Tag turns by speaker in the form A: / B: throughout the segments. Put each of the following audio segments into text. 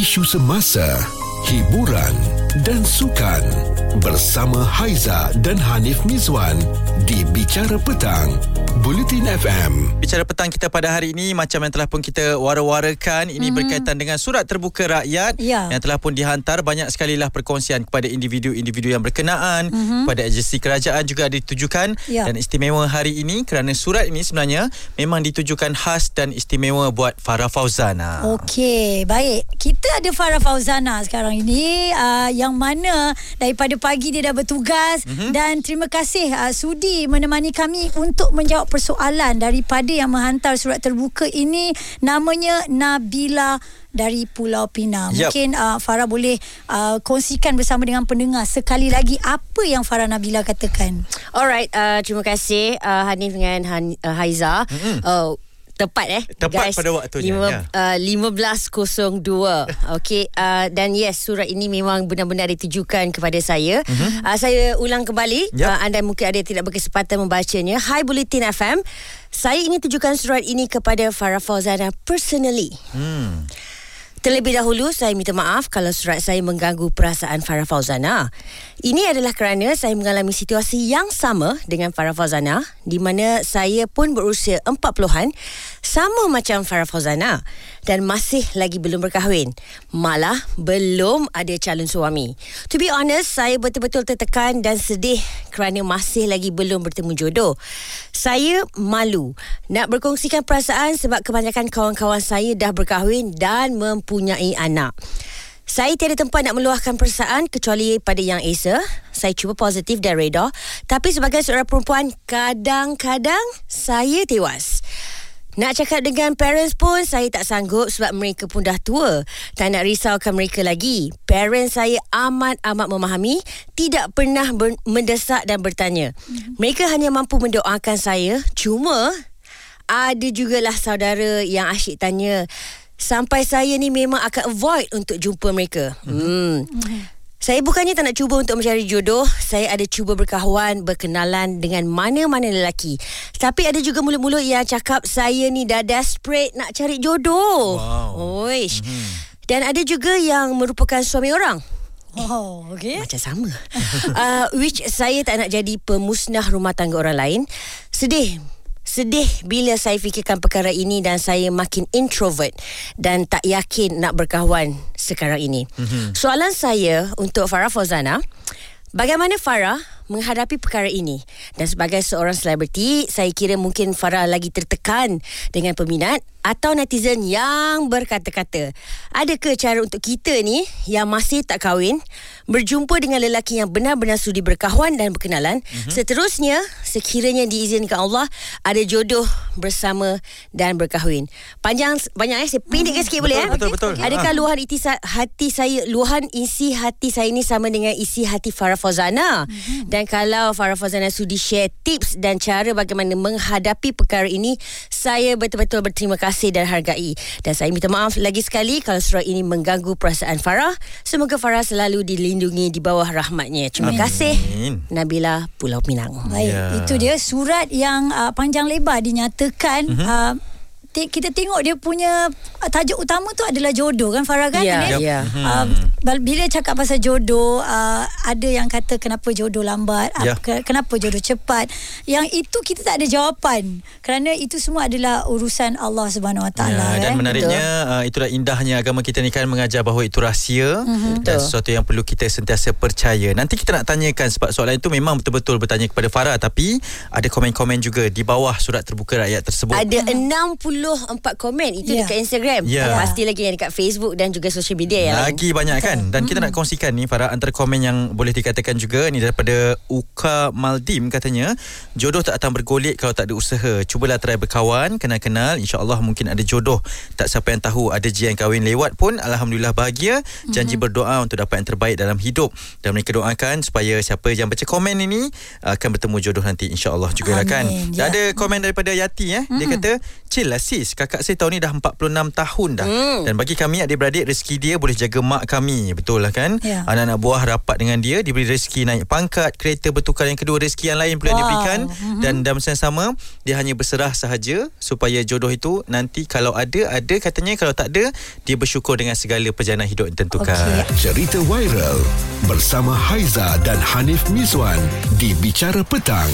A: isu semasa, hiburan dan sukan bersama Haiza dan Hanif Mizwan di Bicara Petang, Bulletin FM.
B: Bicara petang kita pada hari ini macam yang telah pun kita wara-warakan ini mm-hmm. berkaitan dengan surat terbuka rakyat
C: Ya.
B: yang telah pun dihantar banyak sekali lah perkongsian kepada individu-individu yang berkenaan mm-hmm. kepada agensi kerajaan juga ditujukan
C: Ya.
B: dan istimewa hari ini kerana surat ini sebenarnya memang ditujukan khas dan istimewa buat Farah Fauzana.
C: Okey, baik. Kita ada Farah Fauzana sekarang ini uh, yang mana daripada pagi dia dah bertugas
B: Mhm.
C: mm-hmm. dan terima kasih uh, sudi menemani kami untuk menjawab persoalan daripada yang menghantar surat terbuka ini namanya Nabila dari Pulau Pinang.
B: Yap.
C: Mungkin uh, Farah boleh uh, kongsikan bersama dengan pendengar sekali lagi apa yang Farah Nabila katakan.
D: Alright, uh, terima kasih uh, Hanif dengan Han, uh, Haiza. Mm-hmm. Uh, tepat eh
B: Tepat
D: guys.
B: pada waktunya,
D: Lima,
B: ya.
D: uh, 15.02 Okey uh, Dan yes Surat ini memang Benar-benar ditujukan Kepada saya mm-hmm. uh, Saya ulang kembali
B: Yap.
D: uh, Anda mungkin ada Tidak berkesempatan membacanya Hi Bulletin FM Saya ingin tujukan surat ini Kepada Farah Fauzana Personally
B: Hmm.
D: Terlebih dahulu, saya minta maaf kalau surat saya mengganggu perasaan Farah Fauzana. Ini adalah kerana saya mengalami situasi yang sama dengan Farah Fauzana di mana saya pun berusia 40-an sama macam Farah Fauzana dan masih lagi belum berkahwin. Malah belum ada calon suami. To be honest, saya betul-betul tertekan dan sedih kerana masih lagi belum bertemu jodoh. Saya malu nak berkongsikan perasaan sebab kebanyakan kawan-kawan saya dah berkahwin dan mempunyai anak. Saya tiada tempat nak meluahkan perasaan kecuali pada Yang Esa. Saya cuba positif dan reda. Tapi sebagai seorang perempuan, kadang-kadang saya tewas. Nak cakap dengan parents pun saya tak sanggup sebab mereka pun dah tua. Tak nak risaukan mereka lagi. Parents saya amat-amat memahami, tidak pernah ber- mendesak dan bertanya. Mereka hanya mampu mendoakan saya. Cuma ada jugalah saudara yang asyik tanya sampai saya ni memang akan avoid untuk jumpa mereka. Hmm. Saya bukannya tak nak cuba untuk mencari jodoh. Saya ada cuba berkawan, berkenalan dengan mana-mana lelaki. Tapi ada juga mulut-mulut yang cakap saya ni dah desperate nak cari jodoh.
B: Wow.
D: Oish. Dan ada juga yang merupakan suami orang.
C: Oh, okey.
D: Macam sama uh, Which saya tak nak jadi Pemusnah rumah tangga orang lain Sedih Sedih bila saya fikirkan perkara ini dan saya makin introvert dan tak yakin nak berkawan sekarang ini. Mm-hmm. Soalan saya untuk Farah Fauzana, bagaimana Farah menghadapi perkara ini? Dan sebagai seorang selebriti, saya kira mungkin Farah lagi tertekan dengan peminat atau netizen yang berkata-kata. Adakah cara untuk kita ni yang masih tak kahwin berjumpa dengan lelaki yang benar-benar sudi berkawan dan berkenalan? Mm-hmm. Seterusnya, sekiranya diizinkan Allah, ada jodoh bersama dan berkahwin. Panjang banyak eh saya pendekkan sikit boleh eh?
B: betul, betul.
D: Adakah luahan isi hati saya luahan isi hati saya ni sama dengan isi hati Farah Fauzana? Mm-hmm. Dan kalau Farah Fauzana sudi share tips dan cara bagaimana menghadapi perkara ini, saya betul-betul berterima kasih dan hargai. Dan saya minta maaf lagi sekali kalau surat ini mengganggu perasaan Farah. Semoga Farah selalu dilindungi di bawah rahmatnya. Terima kasih. Nabila Pulau Pinang.
C: Baik,
B: Ya.
C: itu dia surat yang uh, panjang lebar dinyatakan mm-hmm. uh, te- kita tengok dia punya uh, tajuk utama tu adalah jodoh kan Farah kan?
D: Ya,
C: Hanif?
D: ya.
C: Uh, bila cakap pasal jodoh uh, ada yang kata kenapa jodoh lambat
B: Ya.
C: uh, ke- kenapa jodoh cepat yang itu kita tak ada jawapan kerana itu semua adalah urusan Allah Subhanahu Wa Taala
B: Ya, dan
C: eh.
B: menariknya uh, itulah indahnya agama kita ni kan mengajar bahawa itu rahsia mm-hmm. dan
D: Betul.
B: sesuatu yang perlu kita sentiasa percaya. Nanti kita nak tanyakan sebab soalan itu memang betul-betul bertanya kepada Farah tapi ada komen-komen juga di bawah surat terbuka rakyat tersebut.
D: Ada 64 komen. Itu
C: Ya.
D: dekat Instagram.
B: Ya.
D: Pasti lagi yang dekat Facebook Dan juga social media yang lain
B: Lagi banyak kan? Dan kita nak kongsikan ni Farah Antara komen yang boleh dikatakan juga Ni daripada Uka Maldim katanya Jodoh tak akan bergolek Kalau tak ada usaha. Cubalah try berkawan Kenal-kenal. InsyaAllah mungkin ada jodoh. Tak siapa yang tahu Ada jian kahwin lewat pun Alhamdulillah bahagia. Janji berdoa Untuk dapat yang terbaik dalam hidup. Dan mereka doakan Supaya siapa yang baca komen ini Akan bertemu jodoh nanti InsyaAllah juga lah kan. Dan
C: Ya.
B: ada komen daripada Yati eh. Dia kata Chill lah sis Kakak saya tahun ni dah 46 tahun dah
D: Hmm.
B: Dan bagi kami adik-beradik Rezeki dia boleh jaga mak kami Betul lah kan
C: Ya.
B: Anak-anak buah rapat dengan dia Diberi rezeki naik pangkat Kereta bertukar yang kedua Rezeki yang lain pula
C: Wow.
B: diberikan
C: Mhm.
B: Dan dalam masa yang sama Dia hanya berserah sahaja Supaya jodoh itu Nanti kalau ada Ada katanya Kalau tak ada Dia bersyukur dengan segala perjalanan hidup yang tentukan
C: Okey.
A: Cerita viral bersama Haiza dan Hanif Miswan di Bicara Petang.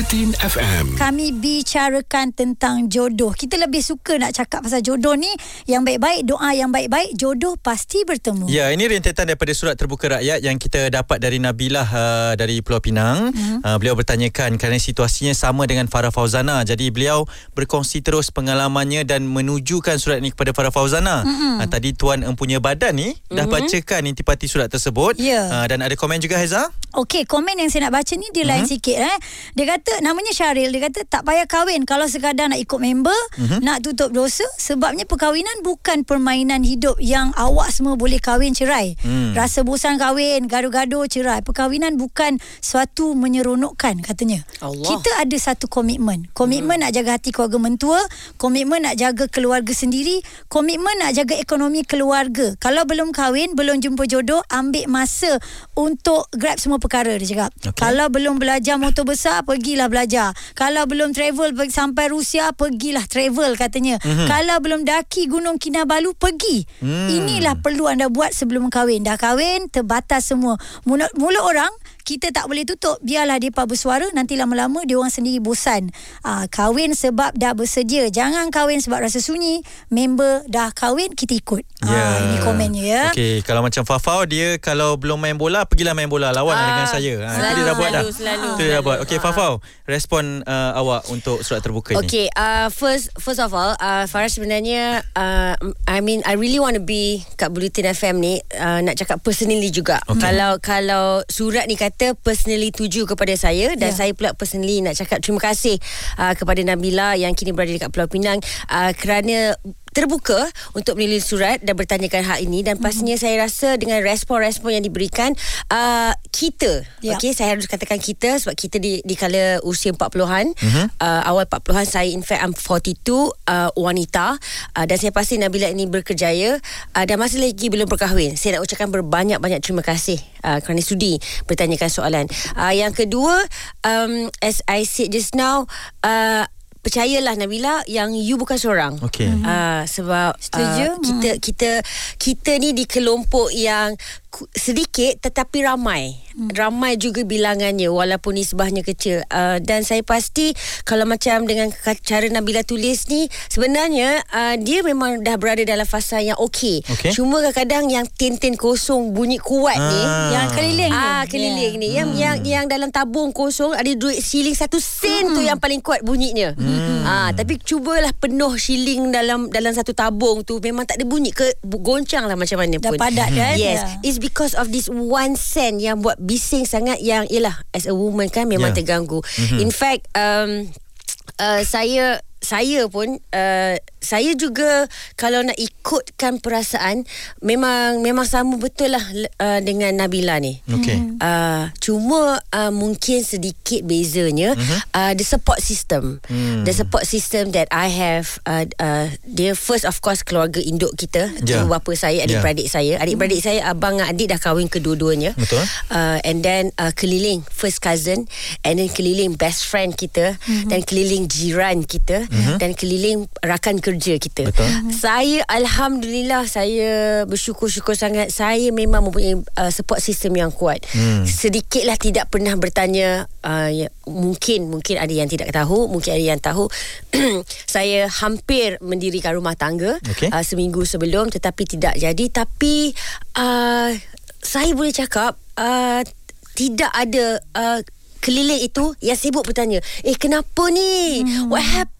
A: Buletin FM.
C: Kami bicarakan tentang jodoh. Kita lebih suka nak cakap pasal jodoh ni yang baik-baik, doa yang baik-baik, jodoh pasti bertemu.
B: Ya, ini rentetan daripada surat terbuka rakyat yang kita dapat dari Nabilah uh, dari Pulau Pinang.
C: Mhm.
B: Uh, beliau bertanyakan kerana situasinya sama dengan Farah Fauzana. Jadi beliau berkongsi terus pengalamannya dan menujukan surat ini kepada Farah Fauzana. Uh, tadi tuan empunya badan ni dah bacakan intipati surat tersebut.
C: Mhm. Ya.
B: Uh, dan ada komen juga Haiza?
C: Okey, komen yang saya nak baca ni dia lain sikit eh. Dia kata namanya Syaril, dia kata tak payah kahwin kalau sekadar nak ikut member, nak tutup dosa sebabnya perkahwinan bukan permainan hidup yang awak semua boleh kahwin cerai.
B: Hmm.
C: Rasa bosan kahwin, gaduh-gaduh cerai. Perkahwinan bukan suatu menyeronokkan katanya.
D: Allah.
C: Kita ada satu komitmen. Komitmen nak jaga hati keluarga mentua, komitmen nak jaga keluarga sendiri, komitmen nak jaga ekonomi keluarga. Kalau belum kahwin, belum jumpa jodoh, ambil masa untuk grab semua perkara dia cakap.
B: Okey.
C: Kalau belum belajar motor besar, pergilah belajar. Kalau belum travel sampai Rusia, pergilah travel katanya. Mm-hmm. Kalau belum daki Gunung Kinabalu, pergi.
B: Hmm.
C: Inilah perlu anda buat sebelum kahwin. Dah kahwin, terbatas semua. Mulut, mulut orang kita tak boleh tutup biarlah depa bersuara nanti lama-lama dia orang sendiri bosan ah kahwin sebab dah bersedia jangan kahwin sebab rasa sunyi member dah kahwin kita ikut ah ini komennya ya
B: Okey, kalau macam Fafau dia kalau belum main bola pergilah main bola lawan
D: Ah,
B: dengan saya. Ha, itu
D: selalu,
B: dia dah buat dah.
D: selalu, selalu,
B: Itu dia dah
D: selalu.
B: buat. Okey,
D: Ah.
B: Fafau, respon uh, awak untuk surat terbuka ini.
D: Okay, uh, first first of all, uh, Farah sebenarnya, uh, I mean, I really want to be kat Bulletin FM ni uh, nak cakap personally juga. Okay. Kalau kalau surat ni kata personally tuju kepada saya dan
C: Ya.
D: saya pula personally nak cakap terima kasih uh, kepada Nabila yang kini berada dekat Pulau Pinang uh, kerana terbuka untuk menulis surat dan bertanyakan hal ini dan pastinya
C: Mhm.
D: saya rasa dengan respon-respon yang diberikan uh, kita
C: Ya.
D: okey saya harus katakan kita sebab kita di di kala usia 40-an
B: Mhm.
D: uh, awal 40-an saya in fact I'm 42 uh, wanita uh, dan saya pasti Nabila ini berkerjaya uh, dan masih lagi belum berkahwin saya nak ucapkan berbanyak-banyak terima kasih uh, kerana sudi bertanyakan soalan uh, yang kedua um, as I said just now uh, percayalah Nabila yang you bukan seorang
B: Okey.
D: uh, sebab
C: Setuju.
D: uh, kita kita kita ni di kelompok yang sedikit tetapi ramai hmm. ramai juga bilangannya walaupun nisbahnya kecil uh, dan saya pasti kalau macam dengan cara Nabila tulis ni sebenarnya uh, dia memang dah berada dalam fasa yang okey
B: Okey.
D: cuma kadang-kadang yang tin-tin kosong bunyi kuat ni
B: Ah.
C: yang keliling.
D: Ah keliling
C: Ya.
D: ni yang yang yang dalam tabung kosong ada duit shilling satu sen tu yang paling kuat bunyinya. Ah tapi cubalah penuh shilling dalam dalam satu tabung tu memang tak ada bunyi ke goncang lah macam mana
C: Dah
D: pun.
C: padat kan?
D: Yes,
C: Ya.
D: it's because of this one cent yang buat bising sangat yang ialah as a woman kan memang
B: Yeah.
D: terganggu. In fact um uh, saya saya pun uh, saya juga kalau nak ikutkan perasaan memang memang sama betul lah uh, dengan Nabila ni.
B: Okey.
D: Uh, cuma uh, mungkin sedikit bezanya uh-huh. uh, the support system.
B: Hmm.
D: The support system that I have uh, uh, dia first of course keluarga induk kita,
B: Ya.
D: ibu bapa saya, adik-beradik saya. Adik-beradik saya abang dan adik dah kahwin kedua-duanya.
B: Betul.
D: Uh, and then uh, keliling first cousin and then keliling best friend kita mm-hmm. dan keliling jiran kita mm-hmm. dan keliling rakan kerja kita.
B: Betul.
D: Saya alhamdulillah saya bersyukur-syukur sangat saya memang mempunyai uh, support system yang kuat.
B: Hmm.
D: Sedikitlah tidak pernah bertanya uh, ya, mungkin mungkin ada yang tidak tahu, mungkin ada yang tahu. saya hampir mendirikan rumah tangga
B: Okey.
D: uh, seminggu sebelum tetapi tidak jadi tapi uh, saya boleh cakap uh, tidak ada uh, keliling itu yang sibuk bertanya eh kenapa ni hmm. what happened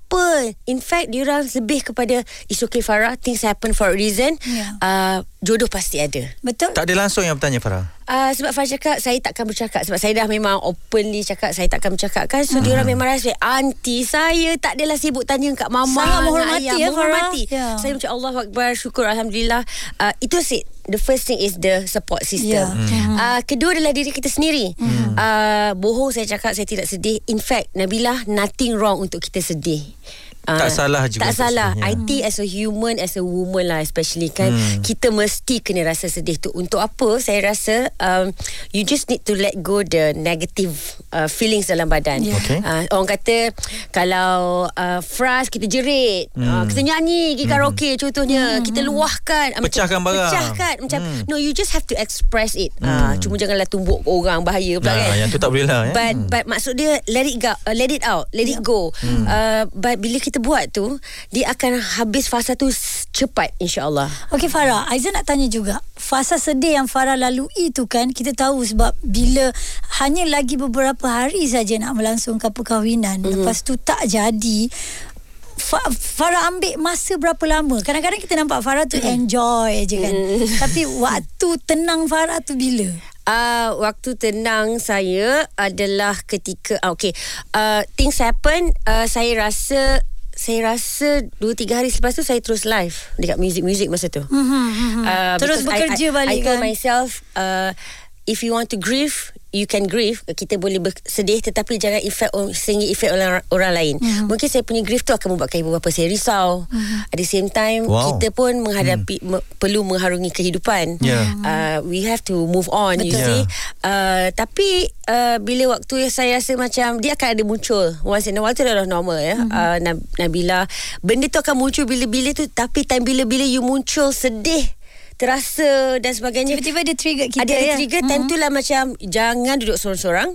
D: in fact diorang lebih kepada it's okay Farah. Things happen for a reason.
C: Ya.
D: uh, jodoh pasti ada
C: Betul?
B: Tak ada langsung yang bertanya Farah.
D: Uh, sebab Farah cakap Saya takkan bercakap Sebab saya dah memang Openly cakap Saya takkan bercakap kan So hmm. diorang memang rasa Aunty saya Tak adalah sibuk tanya Kat mama
C: Sangat menghormati
D: ayah.
C: ya, Farah.
D: Menghormati
C: Ya.
D: Saya macam Allah Akbar Syukur Alhamdulillah uh, Itu asyik The first thing is the support system.
C: Ya. Hmm.
D: Uh, kedua adalah diri kita sendiri.
C: Hmm.
D: Uh, bohong saya cakap saya tidak sedih. In fact, Nabila nothing wrong untuk kita sedih.
B: Tak salah juga
D: Tak salah
B: sebenarnya.
D: I think as a human As a woman lah Especially kan hmm. Kita mesti kena rasa sedih tu Untuk apa Saya rasa um, You just need to let go The negative uh, Feelings dalam badan
C: Yeah.
B: Okay.
D: uh, Orang kata Kalau uh, Fras kita jerit hmm. uh, Kita nyanyi Pergi karaoke contohnya Kita luahkan
B: Pecahkan barang.
D: Pecahkan Macam No you just have to express it uh, Cuma janganlah tumbuk orang Bahaya pula
B: Nah,
D: kan
B: yang tu tak boleh lah, ya.
D: But but maksud dia let it go, uh, let it out, let it go.
B: Hmm.
D: Uh, but bila kita buat tu, dia akan habis fasa tu cepat insya-Allah.
C: Okey Farah, Aizan nak tanya juga. Fasa sedih yang Farah lalui tu kan kita tahu sebab bila hanya lagi beberapa hari saja nak melangsungkan perkahwinan, mm-hmm. lepas tu tak jadi Fa- Farah ambil masa berapa lama? Kadang-kadang kita nampak Farah tu enjoy je kan. Tapi waktu tenang Farah tu bila?
D: Uh, waktu tenang saya adalah ketika uh, okay uh, things happen uh, saya rasa saya rasa 2 3 hari selepas tu saya terus live dekat music-music masa tu.
C: Mm-hmm.
D: Uh,
C: Terus bekerja
D: I, I,
C: balik
D: I told
C: kan?
D: myself uh, if you want to grieve you can grieve kita boleh bersedih tetapi jangan effect on, sehingga effect orang orang lain mm-hmm. mungkin saya punya grief tu akan membuatkan ibu bapa saya risau mm-hmm. at the same time
B: Wow.
D: kita pun menghadapi mm. me, perlu mengharungi kehidupan
B: Yeah.
D: uh, we have to move on you
C: Betul.
D: see uh, tapi uh, bila waktu yang saya rasa macam dia akan ada muncul once in a while tu adalah normal ya mm-hmm. uh, Nab- Nabila benda tu akan muncul bila-bila tu tapi time bila-bila you muncul sedih terasa dan sebagainya.
C: Tiba-tiba dia trigger kita
D: ada ada
C: ya.
D: trigger. Time tu lah macam jangan duduk sorang-sorang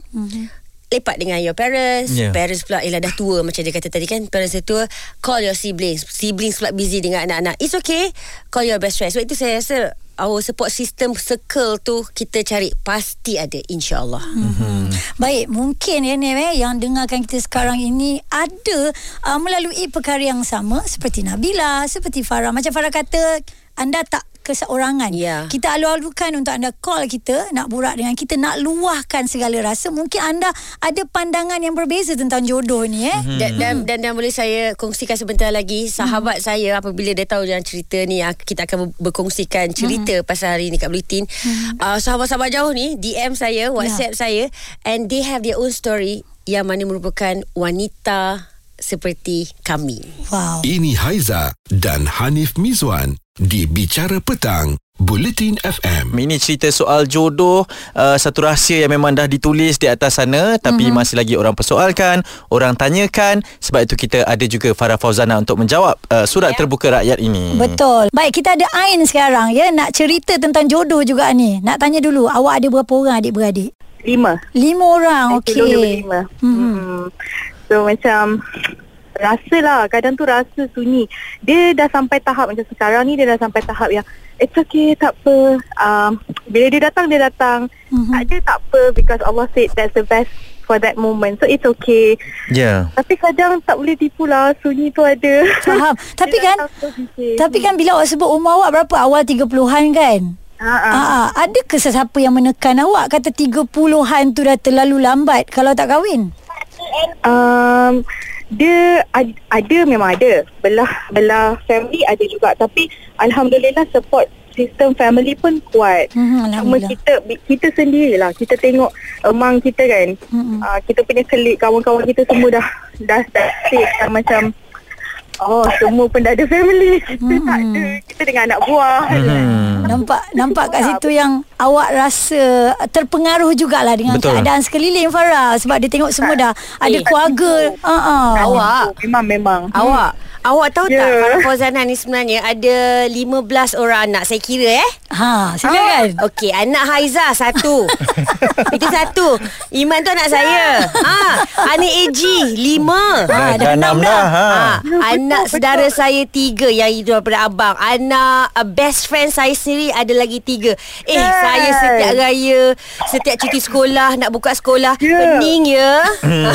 D: lepak dengan your parents.
B: Yeah.
D: parents pula ialah dah tua macam dia kata tadi kan. Parents dah tua call your siblings. Siblings pula busy dengan anak-anak. It's okay. Call your best friend sebab itu saya rasa our support system circle tu kita cari pasti ada insyaallah.
C: Mm-hmm. Baik, mungkin ya Nev eh, yang dengarkan kita sekarang ini ada uh, melalui perkara yang sama seperti Nabila, seperti Farah. Macam Farah kata, anda tak keseorangan.
D: Ya.
C: Kita alu-alukan untuk anda call kita, nak borak dengan kita, nak luahkan segala rasa. Mungkin anda ada pandangan yang berbeza tentang jodoh ni eh.
D: dan, dan, dan dan boleh saya kongsikan sebentar lagi sahabat
C: Hmm.
D: saya apabila dia tahu yang cerita ni ah, kita akan ber- berkongsikan cerita
C: Hmm.
D: pasal hari ni kat Bulletin uh, sahabat-sahabat jauh ni DM saya WhatsApp
C: Ya.
D: saya and they have their own story yang mana merupakan wanita seperti kami
C: Wow.
A: Ini Haiza dan Hanif Mizwan di Bicara Petang, Bulletin FM.
B: Ini cerita soal jodoh uh, Satu rahsia yang memang dah ditulis di atas sana Tapi mm-hmm. masih lagi orang persoalkan Orang tanyakan Sebab itu kita ada juga Farah Fauzana Untuk menjawab uh, surat yeah. terbuka rakyat ini
C: Betul. Baik, kita ada Ain sekarang ya nak cerita tentang jodoh juga ni. Nak tanya dulu, awak ada berapa orang adik-beradik?
E: Lima.
C: Lima orang. Okey.
E: berlima.
C: Mhm.
E: Hmm. So macam rasa lah kadang tu rasa sunyi. Dia dah sampai tahap macam sekarang ni dia dah sampai tahap yang it's okay tak apa. Um, bila dia datang dia datang.
C: Mhm.
E: Tak ada tak apa because Allah said that's the best for that moment. So it's okay.
B: Ya yeah.
E: Tapi kadang tak boleh tipu lah sunyi tu ada.
C: Faham. Tapi kan. Tapi kan bila awak sebut umur awak berapa? Awal 30-an kan?
E: Ha,
C: ah, ada ke sesiapa yang menekan awak kata 30-an tu dah terlalu lambat kalau tak kahwin?
E: Um, dia ad, ada memang ada. Belah belah family ada juga. Tapi alhamdulillah support sistem family pun kuat.
C: Hmm,
E: Cuma kita kita sendirilah. Kita tengok among kita kan.
C: Mm-mm.
E: Uh, kita punya kelik kawan-kawan kita semua dah dah dah sick dah macam Oh semua pun dah ada family. Kita tak ada. Kita dengan anak buah.
B: Hmm.
C: Nampak nampak kat situ yang awak rasa terpengaruh jugalah dengan
B: Betul.
C: keadaan sekeliling Farah sebab dia tengok semua dah ada
E: Eh,
C: keluarga. Ha ah.
D: Awak?
E: Memang memang
D: awak awak tahu
E: Ya.
D: tak Farah Fauzana ni sebenarnya ada 15 orang anak saya kira eh
C: Ha, silakan.
D: Okey, anak Haiza satu. Itu satu. Iman tu anak saya. Ha, anak AG lima.
B: Dah,
C: dah
B: dah enam dah ha.
D: Ha, anak saudara saya tiga yang itu daripada abang. Anak uh, best friend saya sendiri ada lagi tiga. Eh,
E: Yes.
D: Saya setiap raya, setiap cuti sekolah, nak buka sekolah,
E: Ya.
D: pening ya.
B: Hmm.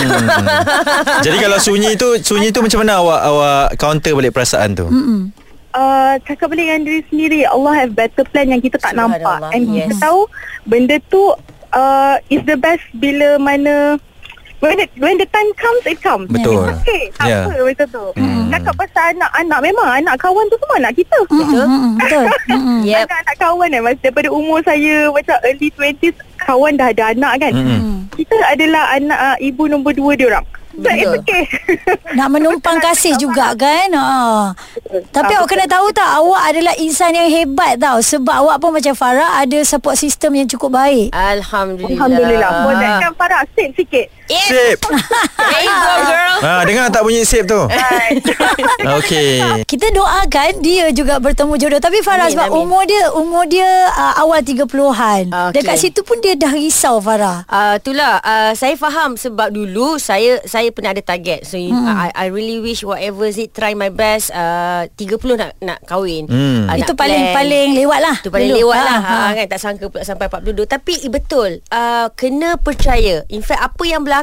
B: Jadi kalau sunyi tu Sunyi tu macam mana awak Awak counter balik perasaan tu
C: Mm-mm.
E: uh, cakap balik dengan diri sendiri Allah have better plan yang kita tak nampak and
D: yes.
E: kita tahu benda tu uh, is the best bila mana when the, when the time comes it comes
B: Betul.
E: Okay tak
B: Yeah.
E: apa macam tu
B: Hmm.
E: cakap pasal anak-anak memang anak kawan tu semua anak kita
C: Betul. Betul. Mm-mm.
D: Yep.
E: anak-anak kawan kan Mas, daripada umur saya macam early 20s kawan dah ada anak kan
B: Hmm.
C: Mm.
E: kita adalah anak uh, ibu nombor dua dia orang So it's
D: Betul.
E: okay.
C: Nak menumpang kasih juga kan ha. Tapi awak kena tahu tak Awak adalah insan yang hebat tau Sebab awak pun macam Farah Ada support system yang cukup baik
D: Alhamdulillah.
E: Alhamdulillah. Bolehkan Farah sip sikit.
B: Sip.
D: There you go girl.
B: Ha, dengar tak bunyi sip tu? Okey.
C: Kita doakan dia juga bertemu jodoh Tapi Farah
D: Amin,
C: sebab
D: amin.
C: umur dia Umur dia uh, awal 30-an
D: Okey.
C: Dekat situ pun dia dah risau Farah
D: Uh, itulah uh, saya faham sebab dulu saya saya pernah ada target so hmm. I I really wish whatever is it try my best uh, 30 nak nak kahwin
B: Hmm.
D: uh,
C: Itu
D: nak
C: paling
D: plan.
C: paling lewat lah
D: Itu paling
C: dulu.
D: lewat lah
C: Ha,
D: ha,
C: ha.
D: kan Tak sangka pula sampai 42 Tapi betul uh, Kena percaya In fact apa yang berlaku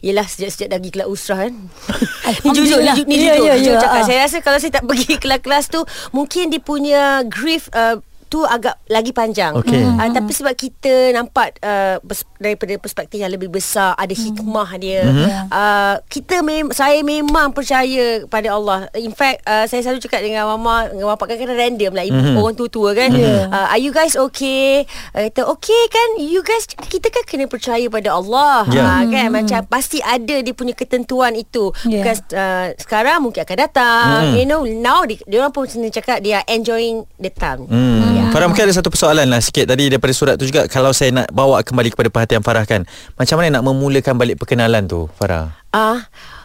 D: Yelah sejak-sejak dah pergi kelas usrah kan. Ni jujur ju- ni jujur,
C: ya,
D: jujur
C: ya,
D: cakap.
C: Ha.
D: Saya rasa kalau saya tak pergi kelas-kelas tu Mungkin dia punya grief uh, tu agak lagi panjang.
B: Okey.
D: Uh, tapi sebab kita nampak uh, pers- daripada perspektif yang lebih besar, ada hikmah dia.
B: Mhm.
D: Uh, kita mem- saya memang percaya pada Allah. In fact, uh, saya selalu cakap dengan mama, dengan bapak kadang-kadang random lah ibu
B: Mhm.
D: orang tua-tua kan.
C: Yeah.
D: Uh, are you guys okay? Uh, kata okay kan? You guys kita kan kena percaya pada Allah.
B: Ya.
D: Uh, kan macam pasti ada dia punya ketentuan itu.
C: Yeah.
D: Bukan uh, sekarang mungkin akan datang.
B: Mhm.
D: You know, now dia, dia orang pun sendiri cakap dia are enjoying the time.
B: Hmm.
D: Ya.
B: Farah mungkin ada satu persoalan lah sikit tadi daripada surat tu juga kalau saya nak bawa kembali kepada perhatian Farah kan macam mana nak memulakan balik perkenalan tu Farah
D: Ah.
B: Ah.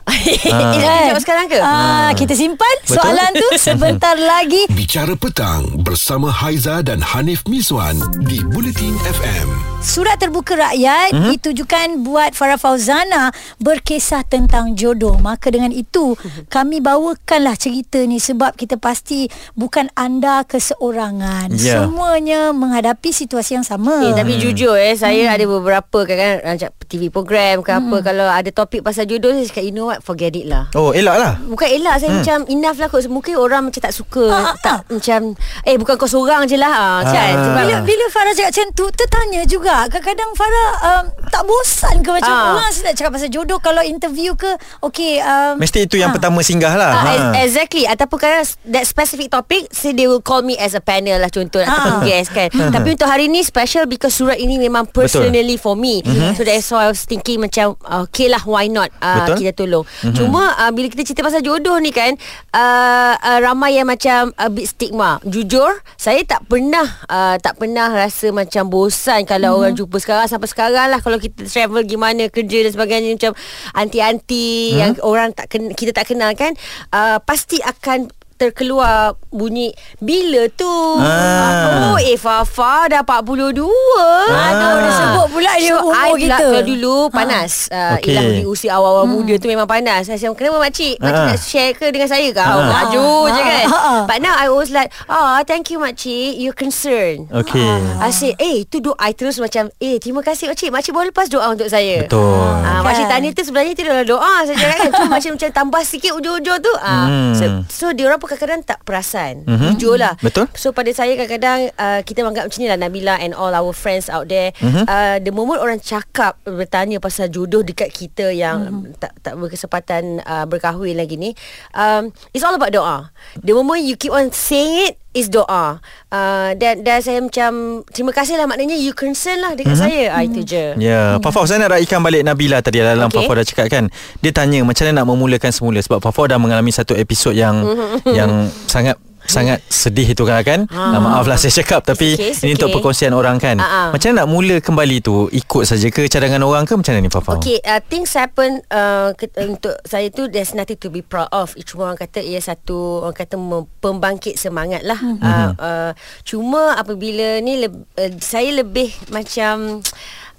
D: Ini nak jawab sekarang ke?
C: Ah, kita simpan
B: Betul.
C: soalan tu sebentar lagi.
A: Bicara petang bersama Haiza dan Hanif Miswan di Bulletin FM.
C: Surat terbuka rakyat
B: Mhm.
C: mm-hmm. ditujukan buat Farah Fauzana berkisah tentang jodoh. Maka dengan itu kami bawakanlah cerita ni sebab kita pasti bukan anda keseorangan.
B: Ya.
C: Semuanya menghadapi situasi yang sama.
D: Eh, tapi jujur eh saya ada beberapa kan macam TV program ke apa kalau ada topik pasal jodoh saya cakap you know what forget it lah.
B: Oh elok lah?
D: Bukan elak Saya hmm. macam Enough lah kot. Mungkin orang macam tak suka.
C: Ah, ah,
D: Tak macam Eh bukan kau seorang je lah. Ah, Kan?
B: Ah.
D: Sebab
C: bila, bila Farah cakap macam tu Tertanya juga. Kadang-kadang Farah um, Tak bosan ke Macam
D: Ah.
C: orang saya nak cakap pasal jodoh? Kalau interview ke Okay um,
B: Mesti itu yang
C: ah.
B: pertama singgah lah.
D: Ah, ex- Exactly. Ataupun kadang That specific topic Say they will call me as a panel lah Contoh
C: Ah.
D: Ataupun guest kan. Tapi untuk hari ni Special because surat ini Memang personally for me. So that's why I was thinking Macam uh, Okay lah why not? Uh,
B: Betul.
D: Kita tolong Cuma uh, Bila kita cerita pasal jodoh ni kan uh, uh, Ramai yang macam A bit stigma. Jujur Saya tak pernah uh, Tak pernah rasa macam bosan Kalau orang jumpa sekarang. Sampai sekarang lah Kalau kita travel gimana Kerja dan sebagainya Macam Anti-anti Yang orang tak ken- kita tak kenal kan uh, Pasti akan terkeluar bunyi bila tu
B: Ah.
D: oh eh Fafa dah 42
B: Ah.
C: Aduh dia sebut pula dia
D: So,
C: umur
D: I
C: kita
D: Lah, kalau dulu panas uh,
B: Okey.
D: Yelah di usia awal-awal muda tu memang panas Saya cakap kenapa makcik Makcik
B: Ah.
D: nak share ke dengan saya kau
B: Ah.
D: Maju je kan
C: Ah, ah.
D: But now I was like Ah thank you makcik You're concerned
B: Okey
D: I say Eh itu doa I terus macam Eh terima kasih makcik Makcik boleh lepas doa untuk saya
B: Betul
D: Ah,
C: Kan?
D: Makcik tanya tu sebenarnya itu adalah doa saja kan. Cuma macam macam tambah sikit ujung-ujung tu. Ah,
B: Hmm.
D: so, so dia orang pun kadang-kadang tak perasan.
B: Mhm.
D: Jujur lah.
B: Betul.
D: So pada saya kadang-kadang uh, kita menganggap macam ni lah Nabila and all our friends out there.
B: Mhm.
D: Uh, the moment orang cakap bertanya pasal jodoh dekat kita yang tak tak berkesempatan uh, berkahwin lagi ni, um, it's all about doa. The moment you keep on saying it is doa. Uh, dan dan saya macam terima kasih lah maknanya you concern lah dekat saya. Ah, itu je.
B: Ya, Fafau saya nak raikan balik Nabila tadi dalam okay. Fafau dah cakap kan. Dia tanya macam mana nak memulakan semula sebab Fafau dah mengalami satu episod yang yang sangat sangat sedih itu kan kan.
D: Ah.
B: Ah. Maaf lah saya cakap tapi
D: It's okay, it's
B: ini untuk
D: okay.
B: perkongsian orang kan.
D: Ah.
B: Macam mana nak mula kembali tu ikut saja ke cadangan orang ke macam mana ni Fafau?
D: Okay, uh, things happen uh, ke, untuk saya tu there's nothing to be proud of. Cuma orang kata ia satu orang kata mem- pembangkit semangat lah.
B: Mhm.
D: Uh, uh, cuma apabila ni leb, uh, saya lebih macam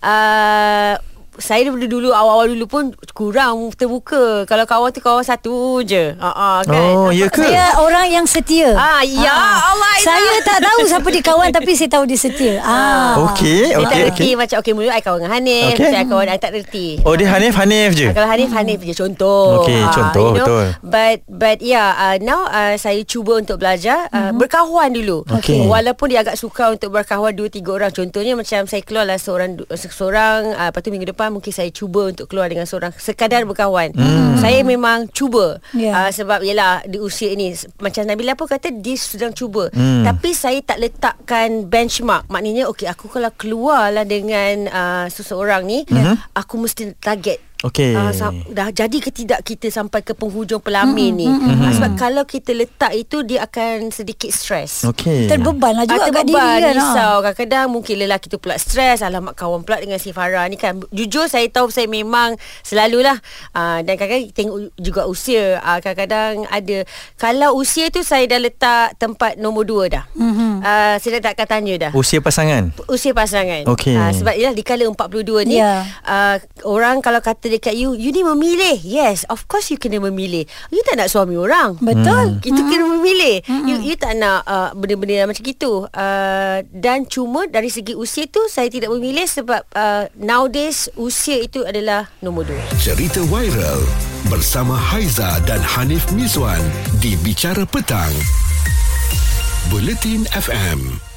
D: uh, saya daripada dulu awal-awal dulu pun kurang terbuka. Kalau kawan tu kawan satu je. Ha uh, kan.
B: Oh, ya ke?
C: Dia orang yang setia
D: Ah, ya Allah, Aizah.
C: Saya tak tahu siapa dia kawan Tapi saya tahu dia setia ah.
B: Okey,
D: Saya tak
B: okey
D: reti
B: okey.
D: macam okay mula I kawan dengan Hanif,
B: Okey.
D: okay. saya kawan I tak reti.
B: Oh dia Hanif Hanif je.
D: Kalau Hanif Hanif je contoh.
B: Okey,
D: Ah,
B: contoh, betul.
D: But but yeah, uh, now uh, saya cuba untuk belajar uh, berkawan dulu.
B: Okey.
D: Walaupun dia agak sukar untuk berkawan dua tiga orang. Contohnya macam saya keluar lah seorang seorang uh, lepas tu minggu depan mungkin saya cuba untuk keluar dengan seorang sekadar berkawan. Saya memang cuba.
C: Ya.
D: Uh, sebab yalah di usia ini macam Nabila pun kata dia sedang cuba.
B: Hmm.
D: Tapi saya tak letakkan benchmark. Maknanya okey aku kalau keluar lah dengan uh, seseorang ni, aku mesti target
B: Okey.
D: Ah, sa- dah jadi ke tidak kita sampai ke penghujung pelamin ni Ah, sebab kalau kita letak itu dia akan sedikit stres
B: Okey.
C: Terbeban lah juga
D: Ah,
C: kat diri
D: terbeban,
C: kan.
D: risau Kadang-kadang mungkin lelaki tu pula stres Alamak kawan pula dengan si Farah ni kan Jujur saya tahu saya memang selalulah uh, Dan kadang-kadang tengok juga usia uh, Kadang-kadang ada Kalau usia tu saya dah letak tempat nombor dua dah mm-hmm. uh, Saya dah tak akan tanya dah
B: Usia pasangan.
D: Usia pasangan
B: Okey.
D: Ah, Sebab ialah di kala 42 ni
C: Ya.
D: uh, Orang kalau kata dekat you You ni memilih. Yes of course you kena memilih. You tak nak suami orang.
C: Betul.
D: Kita kena memilih. You, you tak nak uh, Benda-benda macam itu uh, Dan cuma Dari segi usia tu Saya tidak memilih Sebab uh, Nowadays Usia itu adalah Nombor dua.
A: Cerita viral bersama Haiza dan Hanif Mizwan di Bicara Petang. Buletin FM.